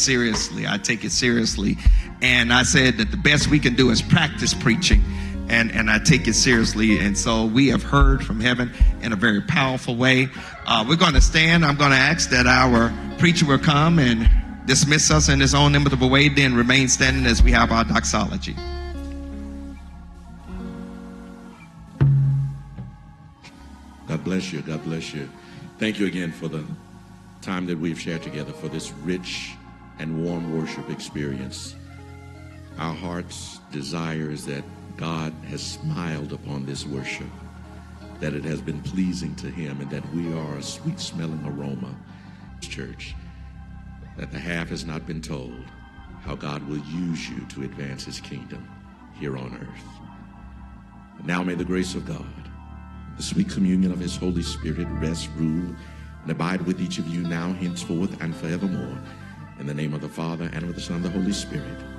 seriously. I take it seriously. And I said that the best we can do is practice preaching. And, and I take it seriously. And so we have heard from heaven in a very powerful way. Uh, we're going to stand. I'm going to ask that our preacher will come and dismiss us in his own inimitable way, then remain standing as we have our doxology. God bless you. God bless you. Thank you again for the time that we've shared together for this rich and warm worship experience. Our heart's desire is that God has smiled upon this worship, that it has been pleasing to Him, and that we are a sweet smelling aroma, church, that the half has not been told how God will use you to advance His kingdom here on earth. now may the grace of God, the sweet communion of His Holy Spirit rest, rule, and abide with each of you now, henceforth, and forevermore. In the name of the Father, and of the Son, and the Holy Spirit.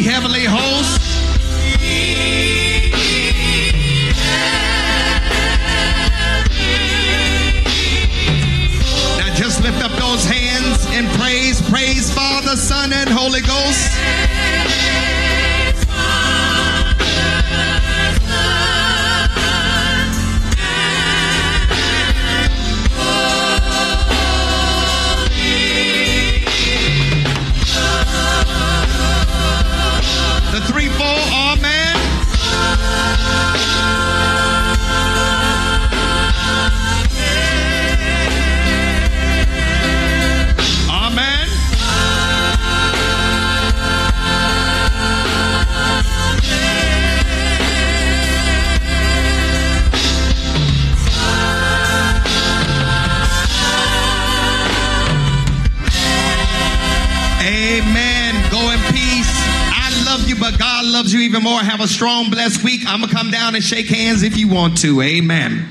Heavenly hosts. Now just lift up those hands in praise. Praise Father, Son, and Holy Ghost. Love you, but God loves you even more. Have a strong, blessed week. I'm going to come down and shake hands if you want to. Amen.